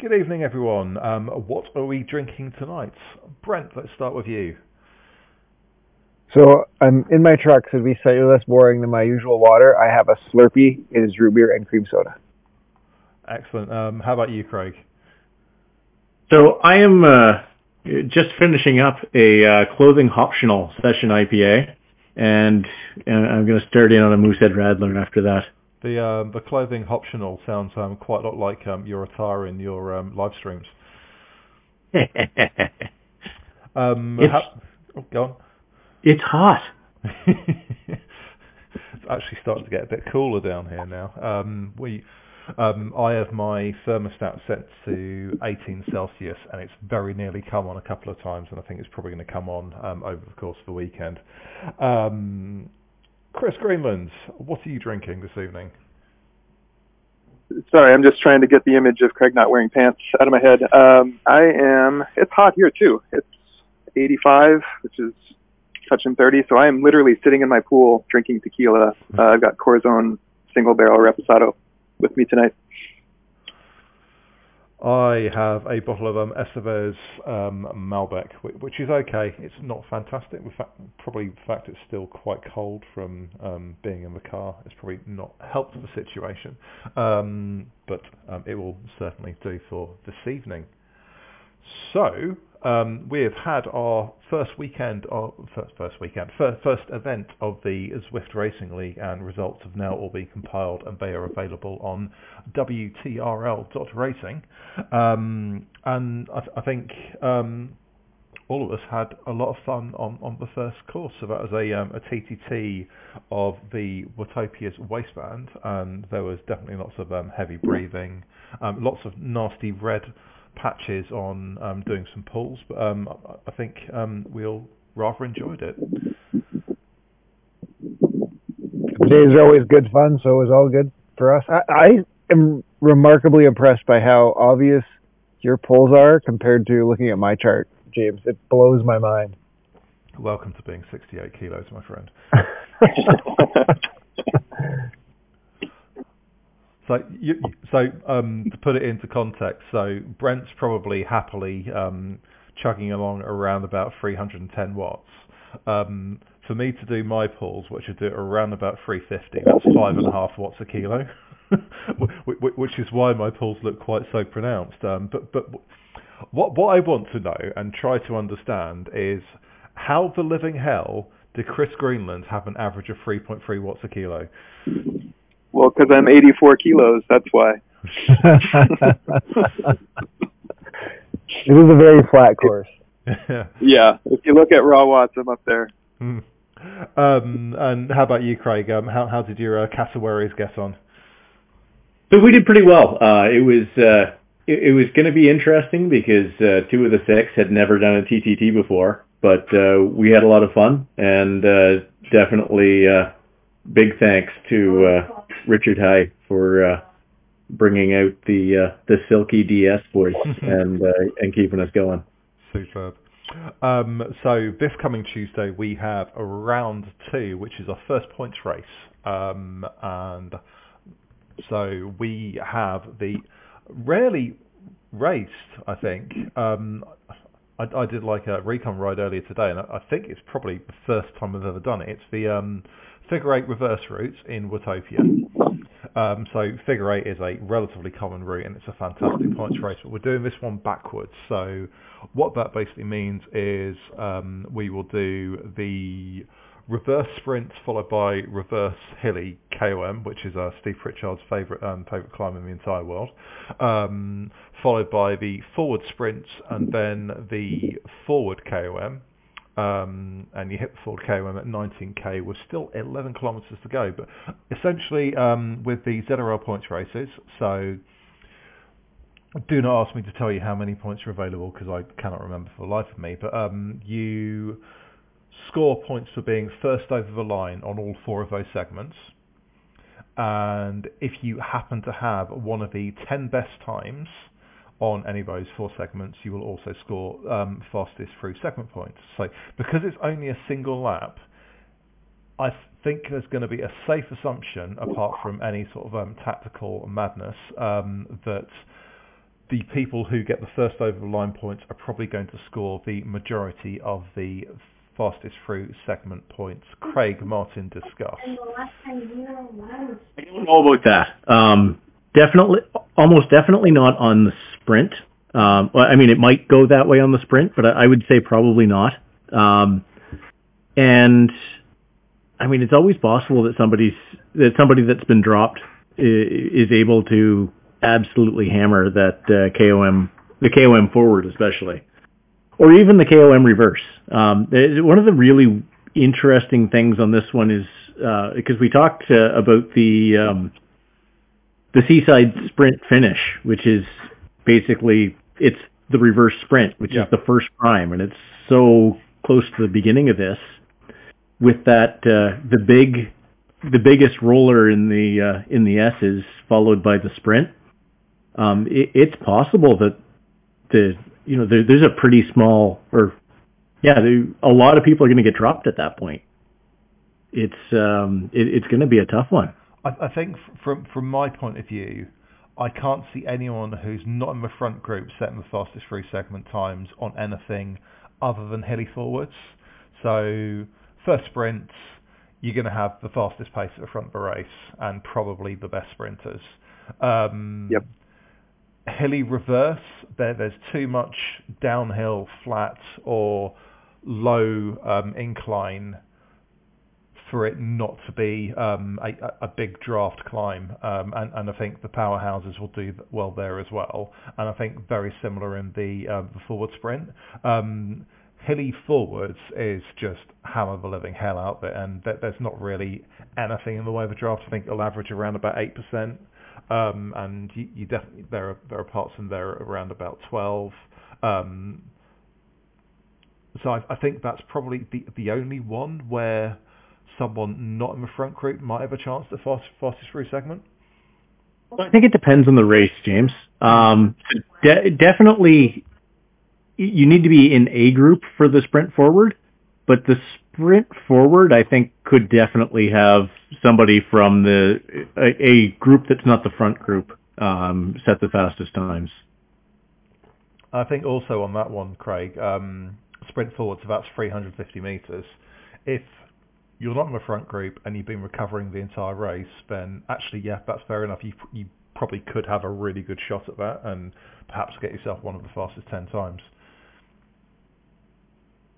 Good evening, everyone. Um, what are we drinking tonight? Brent, let's start with you. So I'm in my truck, so to be slightly less boring than my usual water, I have a Slurpee. It is root beer and cream soda. Excellent. Um, how about you, Craig? So I am uh, just finishing up a uh, clothing optional session IPA, and uh, I'm going to start in on a Moosehead Radler after that. The um, the clothing optional sounds um, quite a lot like um, your attire in your um, live streams. um, It's- ha- oh, go on. It's hot. it's actually starting to get a bit cooler down here now. Um, we, um, I have my thermostat set to 18 Celsius, and it's very nearly come on a couple of times, and I think it's probably going to come on um, over the course of the weekend. Um, Chris Greenland, what are you drinking this evening? Sorry, I'm just trying to get the image of Craig not wearing pants out of my head. Um, I am. It's hot here too. It's 85, which is touching 30. So I am literally sitting in my pool drinking tequila. Uh, I've got Corazon single barrel Reposado with me tonight. I have a bottle of um, um, Malbec, which, which is okay. It's not fantastic. In fact, probably in fact it's still quite cold from um, being in the car. It's probably not helped the situation, um, but um, it will certainly do for this evening. So um, we have had our first weekend, first, first weekend, first, first event of the Zwift Racing League, and results have now all been compiled, and they are available on WTRL.racing. Um, and I, th- I think um, all of us had a lot of fun on, on the first course. So that was a, um, a TTT of the Watopia's waistband, and there was definitely lots of um, heavy breathing, um, lots of nasty red patches on um, doing some pulls, but um, I- think um, we all rather enjoyed it. The days are always good fun, so it was all good for us. I, I am remarkably impressed by how obvious your pulls are compared to looking at my chart, James. It blows my mind. Welcome to being 68 kilos, my friend. So, you, so um, to put it into context, so Brent's probably happily um, chugging along around about 310 watts. Um, for me to do my pulls, which I do around about 350, that's five and a half watts a kilo, Wh- wh- which is why my pulls look quite so pronounced. Um, but but what what I want to know and try to understand is how the living hell did Chris Greenland have an average of 3.3 watts a kilo? Well, because I'm 84 kilos, that's why. It was a very flat course. Yeah, if you look at raw watts, I'm up there. Hmm. um, and how about you, Craig? Um, how how did your uh, cassowaries get on? So we did pretty well. Uh, it was uh, it, it was going to be interesting because uh, two of the six had never done a TTT before, but uh, we had a lot of fun and uh, definitely uh, big thanks to uh, Richard High for uh, bringing out the uh, the silky DS voice and uh, and keeping us going. Superb. Um, so this coming Tuesday we have a round two, which is our first points race, um, and so we have the rarely raced. I think um, I, I did like a recon ride earlier today, and I, I think it's probably the first time I've ever done it. It's the um, figure eight reverse routes in Watopia. Um, so figure eight is a relatively common route and it's a fantastic points race, but we're doing this one backwards. So what that basically means is um, we will do the reverse sprint followed by reverse hilly KOM, which is uh, Steve Pritchard's favourite um, favourite climb in the entire world, um, followed by the forward sprints and then the forward KOM, um, and you hit the forward KOM at 19k with still 11 kilometres to go. But essentially, um, with the ZRL points races, so do not ask me to tell you how many points are available because I cannot remember for the life of me. But um, you score points for being first over the line on all four of those segments. And if you happen to have one of the 10 best times on any of those four segments, you will also score um, fastest through segment points. So because it's only a single lap, I think there's going to be a safe assumption, apart from any sort of um, tactical madness, um, that the people who get the first over the line points are probably going to score the majority of the fastest through segment points. Craig, Martin, discuss. I don't know about that. Um, definitely, almost definitely not on the sprint. Um, I mean, it might go that way on the sprint, but I, I would say probably not. Um, and I mean, it's always possible that somebody's that somebody that's been dropped is, is able to absolutely hammer that uh, KOM, the KOM forward especially, or even the KOM reverse. Um, one of the really interesting things on this one is uh, because we talked uh, about the um, the seaside sprint finish, which is basically it's the reverse sprint, which yeah. is the first prime, and it's so close to the beginning of this with that uh, the big the biggest roller in the uh, in the S is followed by the sprint. Um, it, it's possible that the you know there, there's a pretty small or yeah there, a lot of people are going to get dropped at that point. It's um, it, it's going to be a tough one. I, I think from from my point of view, I can't see anyone who's not in the front group setting the fastest free segment times on anything other than hilly forwards. So first sprints, you're going to have the fastest pace at the front of the race and probably the best sprinters. Um, yep. Hilly reverse, there, there's too much downhill, flat or low um, incline for it not to be um, a, a, big draft climb. Um, and, and, I think the powerhouses will do well there as well. And I think very similar in the, uh, the forward sprint. Um, hilly forwards is just hammer the living hell out there, and there's not really anything in the way of a draft. I think it'll average around about eight percent, um, and you, you, definitely there are there are parts in there around about twelve. Um, so I, I, think that's probably the the only one where someone not in the front group might have a chance to fast, fastest through segment? I think it depends on the race, James. Um, de- definitely, you need to be in a group for the sprint forward, but the sprint forward, I think, could definitely have somebody from the a, a group that's not the front group um, set the fastest times. I think also on that one, Craig, um, sprint forwards about 350 meters. If you're not in the front group and you've been recovering the entire race, then actually, yeah, that's fair enough. You you probably could have a really good shot at that and perhaps get yourself one of the fastest ten times.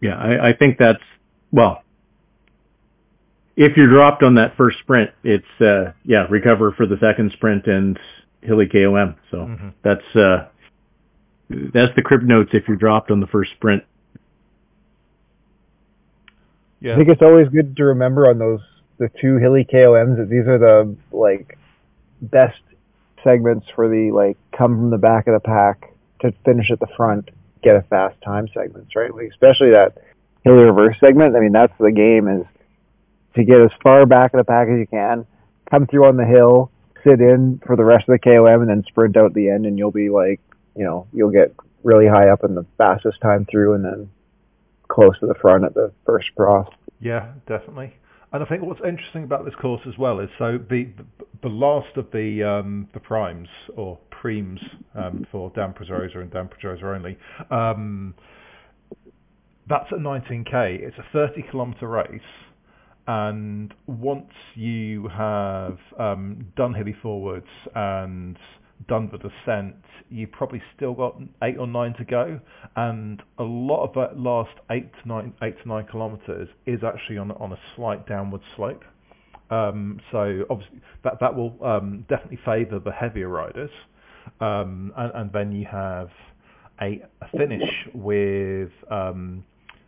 Yeah, I, I think that's well. If you're dropped on that first sprint, it's uh, yeah, recover for the second sprint and hilly KOM. So mm-hmm. that's uh, that's the crib notes if you're dropped on the first sprint. Yeah. I think it's always good to remember on those the two hilly KOMs that these are the like best segments for the like come from the back of the pack to finish at the front, get a fast time segments, right? Like especially that hilly reverse segment. I mean, that's the game is to get as far back of the pack as you can, come through on the hill, sit in for the rest of the KOM, and then sprint out the end, and you'll be like, you know, you'll get really high up in the fastest time through, and then close to the front at the first cross. Yeah, definitely. And I think what's interesting about this course as well is so the the last of the um, the primes or preems um, for Dan Pedrosa and Dan Pedrosa only. Um, that's at 19k. It's a 30 kilometer race, and once you have um, done hilly forwards and done the descent, you probably still got eight or nine to go, and a lot of that last eight to nine, eight to nine kilometres is actually on on a slight downward slope. Um, so obviously that that will um, definitely favour the heavier riders, um, and, and, then you have a, a finish with um,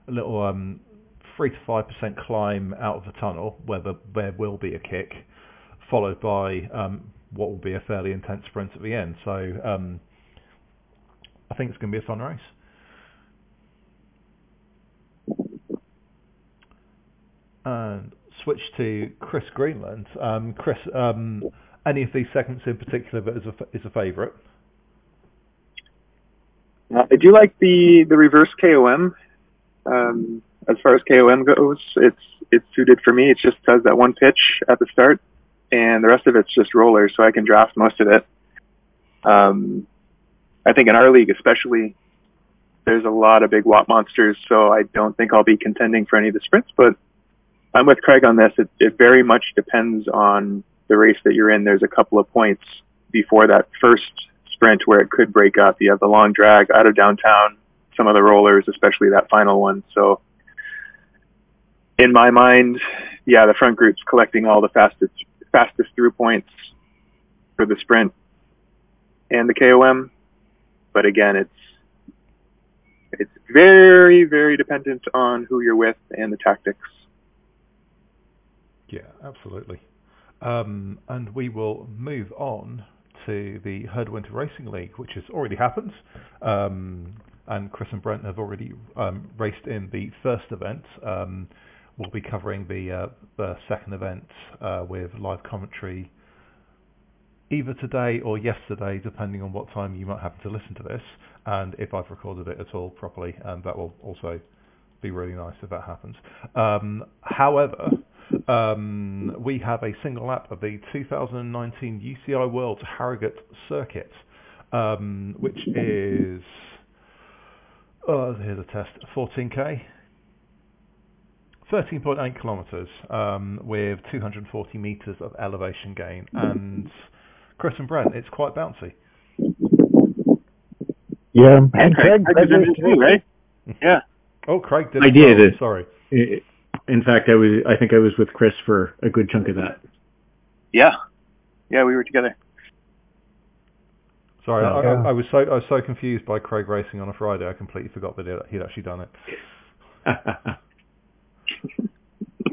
a little um, three to five percent climb out of the tunnel where the, there will be a kick, followed by um, what will be a fairly intense sprint at the end. So um, I think it's going to be a fun race. And switch to Chris Greenland. Um, Chris, um, any of these segments in particular that is a, is a favourite? Uh, I do like the, the reverse KOM. Um, as far as KOM goes, it's it's suited for me. It just has that one pitch at the start and the rest of it's just rollers, so I can draft most of it. Um, I think in our league especially, there's a lot of big watt monsters, so I don't think I'll be contending for any of the sprints, but I'm with Craig on this. It, it very much depends on the race that you're in. There's a couple of points before that first sprint where it could break up. You have the long drag out of downtown, some of the rollers, especially that final one. So in my mind, yeah, the front group's collecting all the fastest fastest through points for the sprint and the KOM. But again, it's it's very, very dependent on who you're with and the tactics. Yeah, absolutely. Um, and we will move on to the Herd Winter Racing League, which has already happened. Um, and Chris and Brent have already um, raced in the first event. We'll be covering the, uh, the second event uh, with live commentary either today or yesterday, depending on what time you might happen to listen to this, and if I've recorded it at all properly, and that will also be really nice if that happens. Um, however, um, we have a single lap of the 2019 UCI World Harrogate Circuit, um, which is, oh, here's a test, 14k. 13.8 kilometres um, with 240 metres of elevation gain and Chris and Brent, it's quite bouncy. Yeah, and, and Craig, Craig, Craig did it too, right? Yeah. Oh, Craig did. I did. Well. Sorry. In fact, I was. I think I was with Chris for a good chunk of that. Yeah. Yeah, we were together. Sorry, I, I, I, was so I was so confused by Craig racing on a Friday. I completely forgot that he'd actually done it.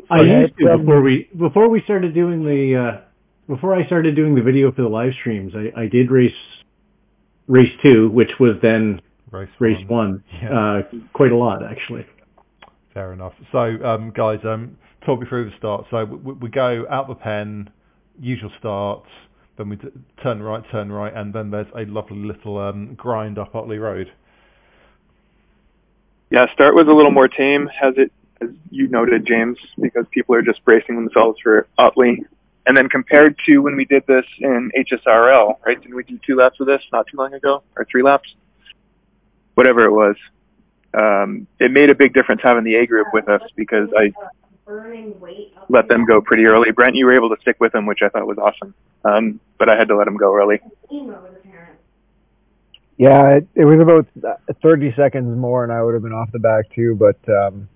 I used to before we before we started doing the uh, before I started doing the video for the live streams, I, I did race race two, which was then race, race one, one yeah. uh, quite a lot actually. Fair enough. So, um, guys, um, talk me through the start. So we, we go out the pen, usual start, then we d- turn right, turn right, and then there's a lovely little um, grind up Otley Road. Yeah, start was a little more tame, as it as you noted, James, because people are just bracing themselves for Otley. And then compared to when we did this in HSRL, right? Didn't we do two laps of this not too long ago, or three laps? Whatever it was. Um, it made a big difference having the A group with us because I let them go pretty early. Brent, you were able to stick with them, which I thought was awesome. Um, but I had to let them go early. Yeah, it, it was about 30 seconds more, and I would have been off the back too. But um,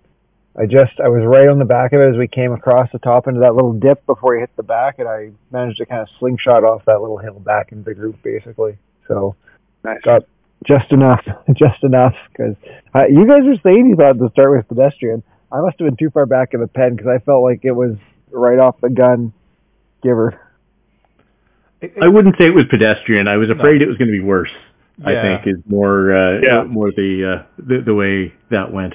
I just I was right on the back of it as we came across the top into that little dip before he hit the back, and I managed to kind of slingshot off that little hill back into the group basically. So nice. got just enough, just enough because uh, you guys were saying you thought the start was pedestrian. I must have been too far back in the pen because I felt like it was right off the gun giver. I wouldn't say it was pedestrian. I was afraid no. it was going to be worse. Yeah. I think is more uh, yeah. more the, uh, the the way that went.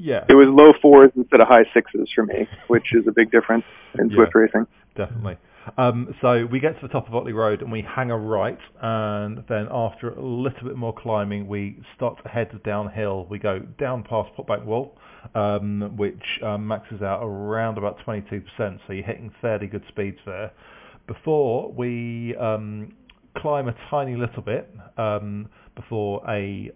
Yeah. It was low fours instead of high sixes for me, which is a big difference in yeah, Zwift racing. Definitely. Um, so we get to the top of Otley Road and we hang a right, and then after a little bit more climbing, we start to head downhill. We go down past Pot Bank Wall, um, which um, maxes out around about 22%, so you're hitting fairly good speeds there. Before we um, climb a tiny little bit um, before a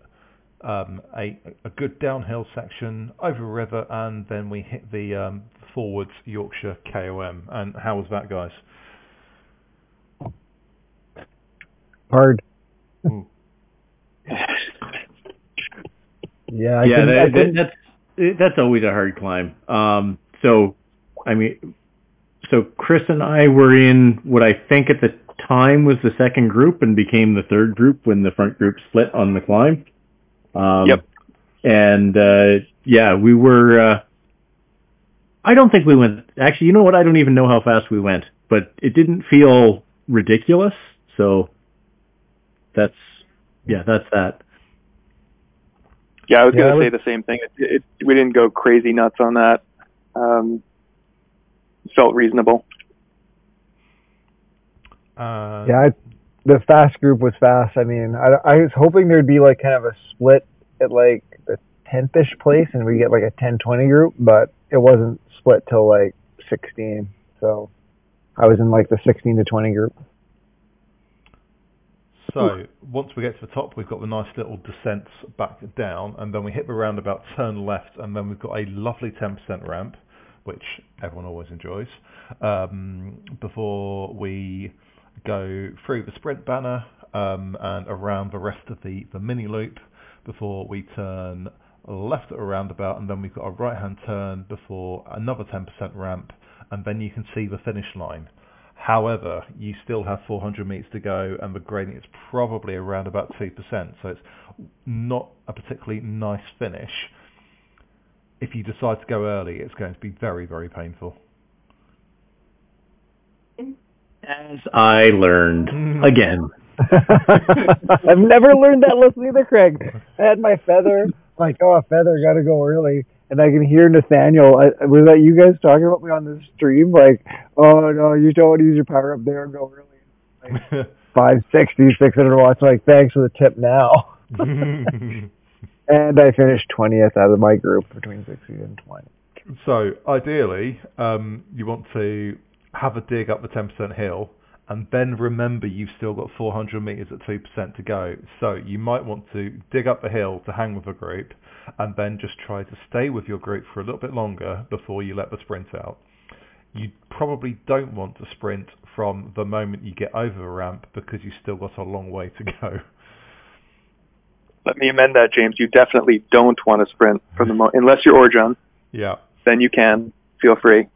um, a, a, good downhill section over a river, and then we hit the um, forwards Yorkshire KOM. And how was that, guys? Hard. yeah, I yeah, that, that, that's that's always a hard climb. Um, so, I mean, so Chris and I were in what I think at the time was the second group and became the third group when the front group split on the climb. Um, yep. And uh, yeah, we were. Uh, I don't think we went. Actually, you know what? I don't even know how fast we went, but it didn't feel ridiculous. So that's yeah, that's that. Yeah, I was yeah, going to say the same thing. It, it, we didn't go crazy nuts on that. Um, felt reasonable. Uh, yeah, I, the fast group was fast. I mean, I, I was hoping there'd be like kind of a split at like the 10th-ish place and we get like a 10-20 group, but it wasn't split till like 16. So I was in like the 16 to 20 group. So once we get to the top, we've got the nice little descents back down, and then we hit the roundabout, turn left, and then we've got a lovely 10% ramp, which everyone always enjoys, um, before we go through the sprint banner um, and around the rest of the, the mini loop before we turn left at a roundabout, and then we've got a right-hand turn before another 10% ramp, and then you can see the finish line. However, you still have 400 meters to go, and the gradient is probably around about 2%, so it's not a particularly nice finish. If you decide to go early, it's going to be very, very painful. As I learned Mm. again. I've never learned that lesson either, Craig. I had my feather, like, oh, a feather, gotta go early. And I can hear Nathaniel. I, was that you guys talking about me on the stream? Like, oh no, you don't want to use your power up there and go early. Like, 560, 600 watts. Like, thanks for the tip now. And I finished 20th out of my group between 60 and 20. so ideally, um, you want to have a dig up the 10% hill, and then remember you've still got 400 meters at 2% to go. So you might want to dig up the hill to hang with a group, and then just try to stay with your group for a little bit longer before you let the sprint out. You probably don't want to sprint from the moment you get over the ramp because you've still got a long way to go. Let me amend that, James. You definitely don't want to sprint from the moment, unless you're Orjon. Yeah. Then you can feel free.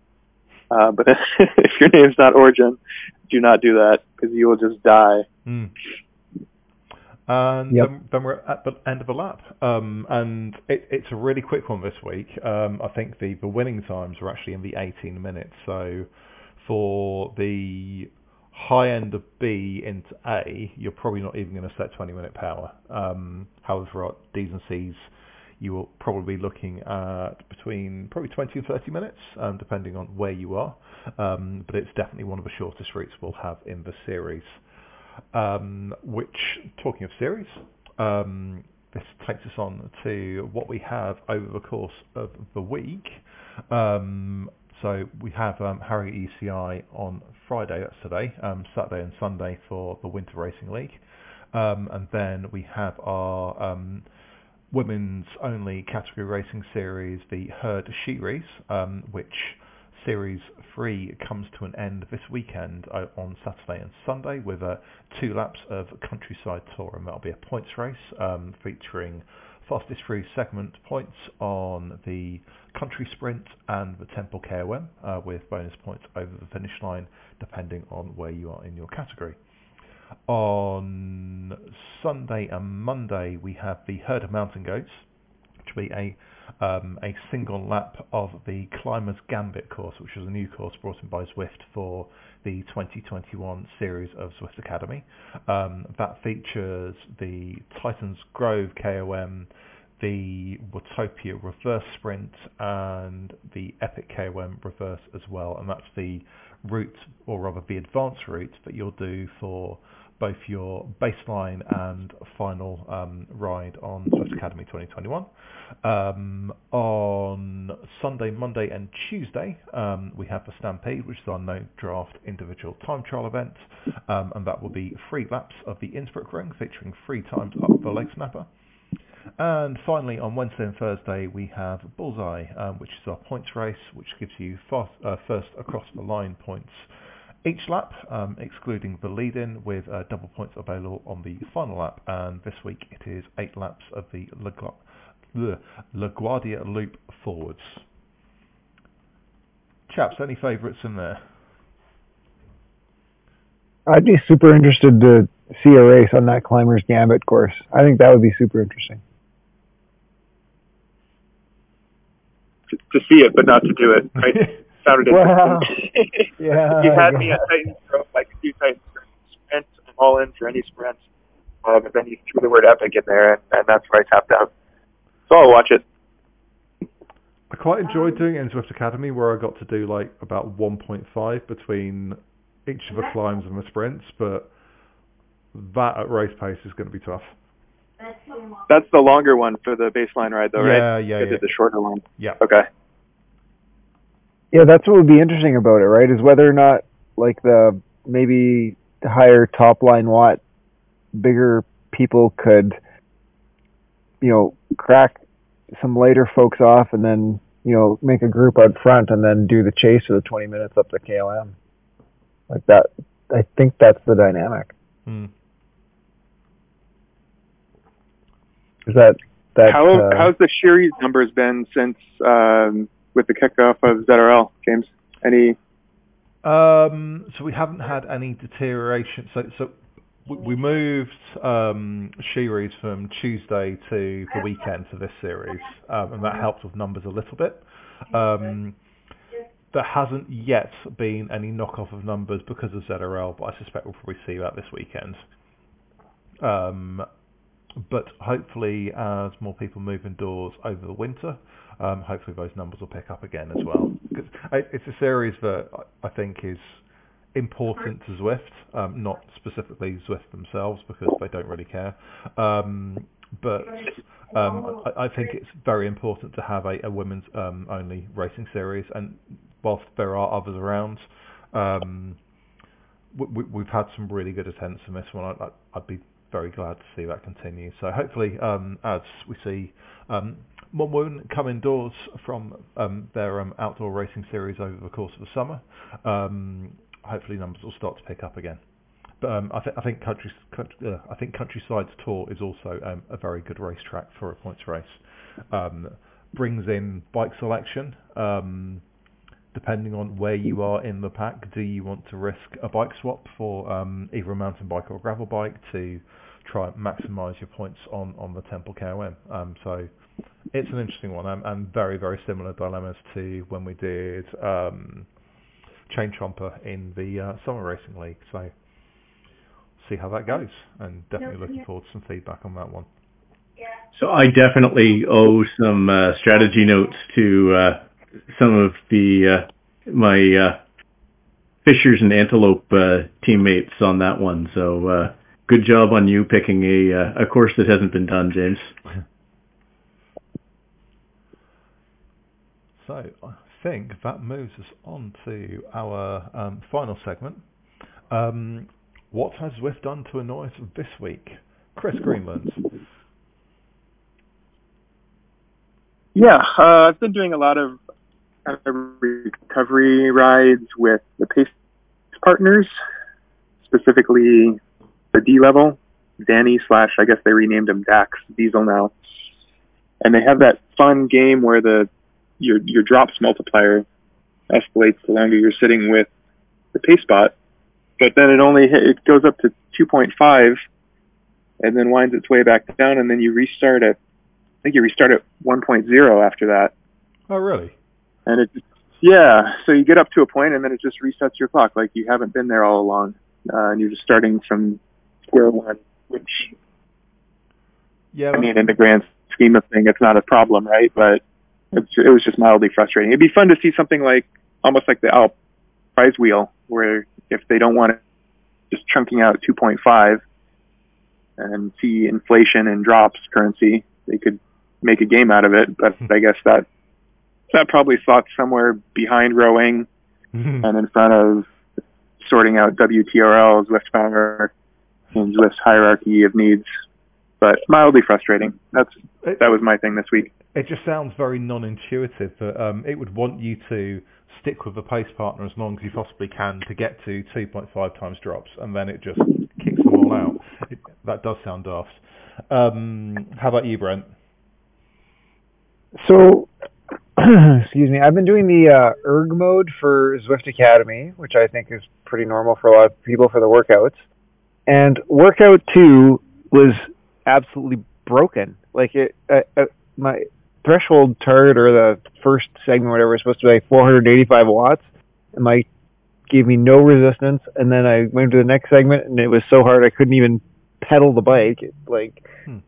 Uh, but if your name's not Origin, do not do that because you will just die. Mm. And Yep. then, then we're at the end of the lap. Um, and it, it's a really quick one this week. Um, I think the, the winning times are actually in the 18 minutes. So for the high end of B into A, you're probably not even going to set 20 minute power. Um, however, for D's and C's, you will probably be looking at between probably 20 and 30 minutes, um, depending on where you are. Um, but it's definitely one of the shortest routes we'll have in the series. Um, which, talking of series, um, this takes us on to what we have over the course of the week. Um, so we have um, Harrogate UCI on Friday, that's today, Saturday and Sunday for the Winter Racing League. And then we have our women's only category racing series, the Herd Sheet Race, um, which Series 3 comes to an end this weekend uh, on Saturday and Sunday with uh, two laps of Countryside Tour, and that'll be a points race um, featuring fastest through segment points on the Country Sprint and the Temple KOM, uh, with bonus points over the finish line depending on where you are in your category. On Sunday and Monday, we have the Herd of Mountain Goats, which will be a um, a single lap of the Climbers Gambit course, which is a new course brought in by Zwift for the 2021 series of Zwift Academy. Um, that features the Titans Grove KOM, the Watopia Reverse Sprint, and the Epic KOM Reverse as well. And that's the route, or rather the advanced route, that you'll do for both your baseline and final um, ride on Zwift Academy 2021. Um, on Sunday, Monday and Tuesday, um, we have the Stampede, which is our no draft individual time trial event, um, and that will be three laps of the Innsbruck Ring, featuring three times up the leg snapper. And finally, on Wednesday and Thursday, we have Bullseye, um, which is our points race, which gives you fast, uh, first across the line points each lap, um, excluding the lead-in, with uh, double points available on the final lap. And this week it is eight laps of the LaGuardia the LaGuardia Loop forwards. Chaps, any favourites in there? I'd be super interested to see a race on that Climbers Gambit course. I think that would be super interesting. To, to see it, but not to do it. Right? Sounded Wow. interesting. Yeah, you had yeah. me at Titans Grove, like a few Titans Grove sprints. I'm all in for any sprints. Um, and then you threw the word epic in there, and, and that's where I tapped out. So I'll watch it. I quite enjoyed doing it in Zwift Academy, where I got to do like about 1.5 between each of the climbs and the sprints, but that at race pace is going to be tough. That's the longer one for the baseline ride, though, right? Yeah, yeah, I yeah. did the shorter one. Yeah. Okay. Yeah, that's what would be interesting about it, right? Is whether or not like the maybe the higher top line watt bigger people could, you know, crack some later folks off and then, you know, make a group out front and then do the chase for the 20 minutes up to KOM. Like that, I think that's the dynamic. Hmm. Is that that? How uh, how's the series numbers been since um, with the kickoff of ZRL, James? Any? Um, so we haven't had any deterioration. So, so we- moved um, series from Tuesday to the weekend for this series, um, and that helped with numbers a little bit. Um, there hasn't yet been any knockoff of numbers because of ZRL, but I suspect we'll probably see that this weekend. Um, but hopefully, as more people move indoors over the winter, um, hopefully those numbers will pick up again as well. 'Cause I- it's a series that I think is important to Zwift, um, not specifically Zwift themselves because they don't really care. Um, but um, I, I think it's very important to have a, a women's um, only racing series, and whilst there are others around, um, we, we've had some really good attendance from this one. I, I'd be very glad to see that continue. So hopefully, um, as we see more women come indoors from um, their um, outdoor racing series over the course of the summer, um, hopefully numbers will start to pick up again. But um, I, th- I think country, country uh, I think Countryside's Tour is also um, a very good racetrack for a points race. Brings in bike selection. Depending on where you are in the pack, do you want to risk a bike swap for um, either a mountain bike or a gravel bike to try and maximise your points on, on the Temple KOM? Um, so it's an interesting one and, and very, very similar dilemmas to when we did um, Chain Chomper in the uh, Summer Racing League. So see how that goes and definitely looking forward to some feedback on that one. So I definitely owe some uh, strategy notes to uh, some of the uh, my uh, Fishers and Antelope uh, teammates on that one. So uh, good job on you picking a uh, a course that hasn't been done, James. So I think that moves us on to our um, final segment. Um, what has Zwift done to annoy us this week? Chris Greenland. Yeah, uh, I've been doing a lot of of recovery rides with the Pace partners, specifically the D level, Danny slash I guess they renamed him Dax Diesel now, and they have that fun game where the your your drops multiplier escalates the longer you're sitting with the pace bot, but then it only hit, it goes up to 2.5, and then winds its way back down, and then you restart at I think you restart at 1.0 after that, Oh, really? and it yeah, so you get up to a point, and then it just resets your clock like you haven't been there all along, uh, and you're just starting from square one, which Yeah. I mean, in the grand scheme of things, it's not a problem, right? But it's, it was just mildly frustrating. It'd be fun to see something like almost like the Alp prize wheel, where if they don't want it just chunking out 2.5 and see inflation and drops currency, they could make a game out of it. But I guess that that probably slots somewhere behind rowing Hmm. and in front of sorting out WTRL, Zwift Power, and Zwift's hierarchy of needs. But mildly frustrating. That's that was my thing this week. It just sounds very non-intuitive that um, it would want you to stick with the pace partner as long as you possibly can to get to 2.5 times drops, and then it just kicks them all out. It, that does sound daft. Um, how about you, Brent? So, excuse me. I've been doing the uh, erg mode for Zwift Academy, which I think is pretty normal for a lot of people for the workouts. And workout two was absolutely broken. Like it, uh, uh, my threshold target or the first segment, whatever, was supposed to be like 485 watts, and my gave me no resistance. And then I went to the next segment, and it was so hard I couldn't even pedal the bike. It, like Hmm.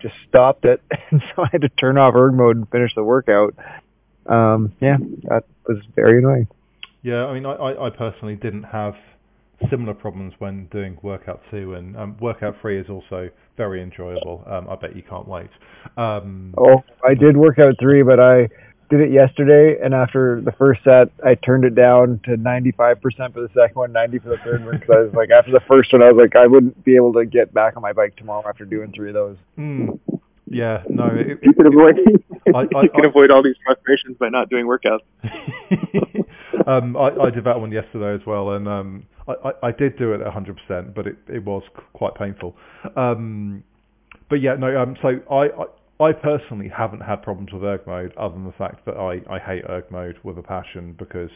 just stopped it, and so I had to turn off erg mode and finish the workout. Um, yeah, that was very annoying. Yeah, I mean, I, I, I personally didn't have similar problems when doing workout two, and um, workout three is also very enjoyable. Um, I bet you can't wait. Um, Oh, I did workout three, but I did it yesterday, and after the first set, I turned it down to 95% for the second one, 90 for the third one, because I was like, after the first one, I was like, I wouldn't be able to get back on my bike tomorrow after doing three of those. Mm. Yeah, no. It, You can avoid I- I- you can I- avoid all these frustrations by not doing workouts. um, I, I did that one yesterday as well, and um, I, I, did do it 100%, but it, it was quite painful. Um, but yeah, no. Um, so I, I, I personally haven't had problems with erg mode, other than the fact that I, I hate erg mode with a passion because,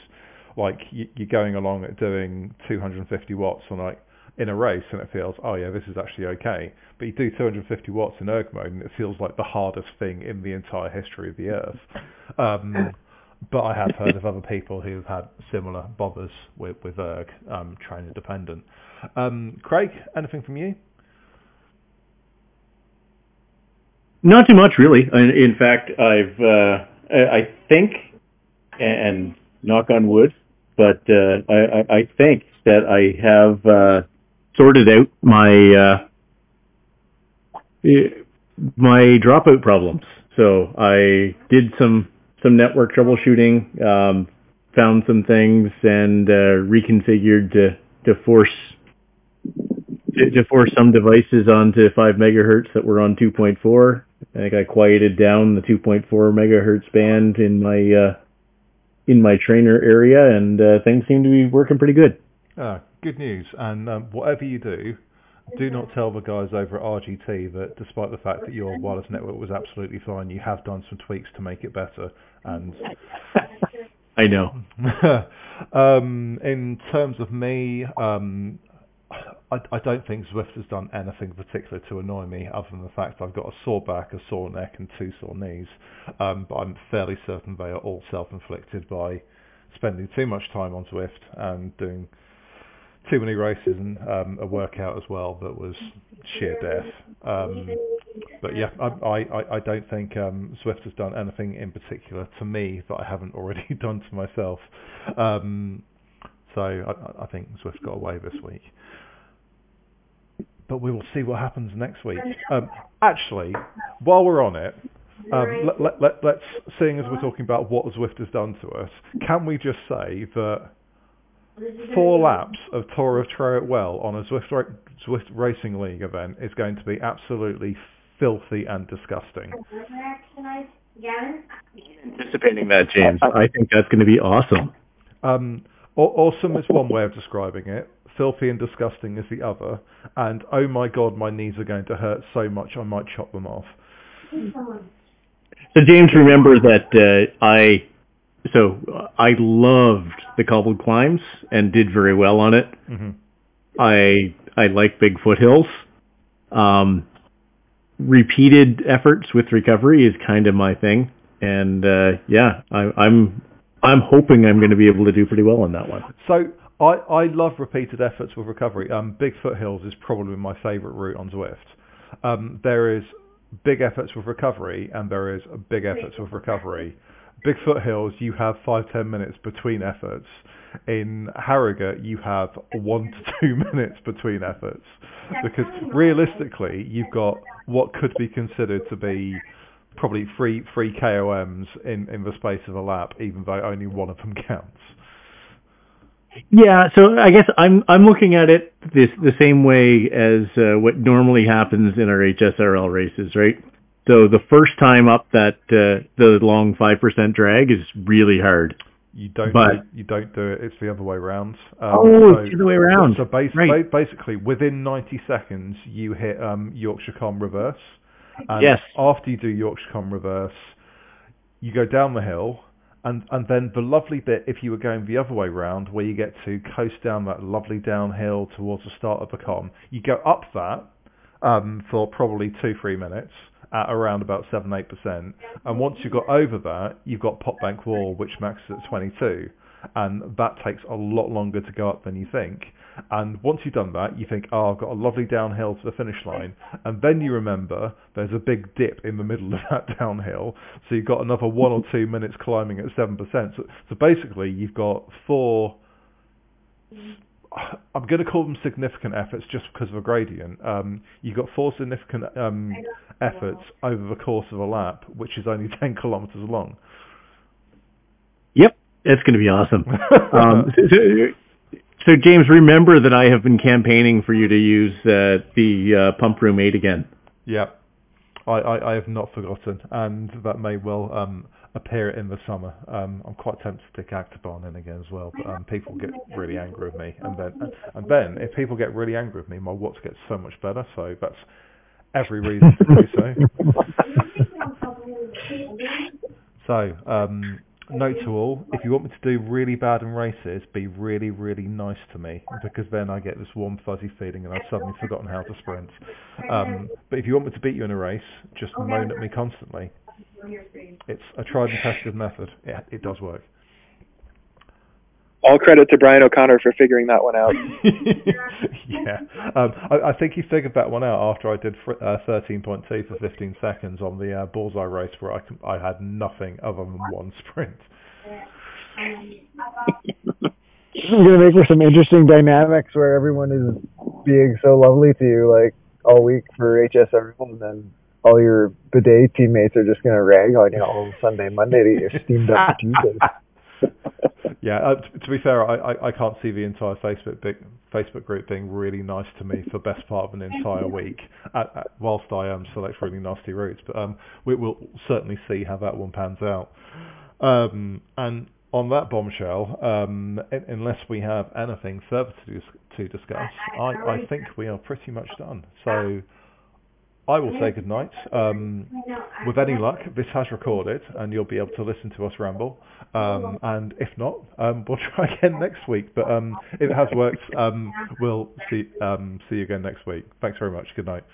like, you, you're going along at doing 250 watts on like in a race, and it feels, oh yeah, this is actually okay. But you do 250 watts in erg mode, and it feels like the hardest thing in the entire history of the earth. Um, but I have heard of other people who've had similar bothers with, with erg, um, trainer dependent. Um, Craig, anything from you? Not too much, really. In in fact, I've uh, I I think, and knock on wood, but uh, I, I I think that I have uh, sorted out my uh, my dropout problems. So I did some some network troubleshooting, um, found some things, and uh, reconfigured to to force to, force some devices onto 5 megahertz that were on 2.4. I think I quieted down the 2.4 megahertz band in my uh, in my trainer area, and uh, things seem to be working pretty good. Ah, good news. And um, whatever you do, do not tell the guys over at RGT that despite the fact that your wireless network was absolutely fine, you have done some tweaks to make it better. And I know. um, in terms of me, um, I, I don't think Zwift has done anything particular to annoy me other than the fact I've got a sore back, a sore neck and two sore knees. Um, but I'm fairly certain they are all self-inflicted by spending too much time on Zwift and doing too many races and um, a workout as well that was sheer death. Um, but yeah, I, I, I don't think um, Zwift has done anything in particular to me that I haven't already done to myself. Um, so I, I think Zwift got away this week. But we will see what happens next week. Um, actually, while we're on it, um, let, let, let, let's, seeing as we're talking about what Zwift has done to us, can we just say that four laps of Tour of Well on a Zwift, ra- Zwift Racing League event is going to be absolutely filthy and disgusting. Anticipating that, James. I think that's going to be awesome. Um, awesome is one way of describing it. Filthy and disgusting is the other. And oh my god, my knees are going to hurt so much I might chop them off. So James, remember that uh, I so I loved the cobbled climbs and did very well on it. hmm I I like big foothills. Um, repeated efforts with recovery is kind of my thing, and uh, yeah, I, I'm I'm hoping I'm going to be able to do pretty well on that one. So I, I love repeated efforts with recovery. Um, big foothills is probably my favourite route on Zwift. Um, there is big efforts with recovery and there is big efforts with recovery. Big foothills, you have five ten minutes between efforts. In Harrogate, you have one to two minutes between efforts because realistically, you've got what could be considered to be probably three three KOMs in, in the space of a lap, even though only one of them counts. Yeah, so I guess I'm I'm looking at it this the same way as uh, what normally happens in our HSRL races, right? So the first time up that uh, the long five percent drag is really hard. You don't But- do, you don't do it. It's the other way around. Um, Oh, it's the other way around. So bas- Right. basically, within 90 seconds, you hit um, Yorkshire Com reverse. And Yes. After you do Yorkshire Com reverse, you go down the hill, and and then the lovely bit, if you were going the other way round, where you get to coast down that lovely downhill towards the start of the com, you go up that um, for probably two three minutes at around about seven eight percent, and once you've got over that, you've got Pot Bank Wall, which maxes at 22, and that takes a lot longer to go up than you think. And once you've done that, you think, oh, I've got a lovely downhill to the finish line, and then you remember there's a big dip in the middle of that downhill, so you've got another one or two minutes climbing at 7%. So, so basically, you've got four I'm going to call them significant efforts just because of a gradient. Um, you've got four significant um, efforts over the course of a lap, which is only 10 kilometres long. Yep, it's going to be awesome. um, so, so, so, James, remember that I have been campaigning for you to use uh, the uh, Pump Room 8 again. Yep. I, I, I, have not forgotten, and that may well um, appear in the summer. Um, I'm quite tempted to stick Actibon in again as well, but um, people get really angry with me, and then and then if people get really angry with me, my watts get so much better. So that's every reason to do so. so, um, note to all, if you want me to do really bad in races, be really, really nice to me, because then I get this warm, fuzzy feeling and I've suddenly forgotten how to sprint. Um, but if you want me to beat you in a race, just moan at me constantly. It's a tried and tested method. It, it does work. All credit to Brian O'Connor for figuring that one out. yeah, um, I, I, think he figured that one out after I did uh, 13.2 for 15 seconds on the uh, bullseye race where I, I had nothing other than one sprint. this is going to make for some interesting dynamics where everyone is being so lovely to you, like all week for HSR, and then all your bidet teammates are just going to rag on you all Sunday, Monday to get steamed up Tuesday. yeah, uh, t- to be fair, I, I, I, can't see the entire Facebook big, Facebook group being really nice to me for best part of an entire week, at, at, whilst I um, select really nasty routes. But um, we will certainly see how that one pans out. Um, and on that bombshell, um, unless we have anything further to, to discuss, I, I think we are pretty much done. So I will say goodnight. Um, with any luck, this has recorded and you'll be able to listen to us ramble. Um, and if not, um, we'll try again next week. But um, if it has worked, um, we'll see, um, see you again next week. Thanks very much. Good night.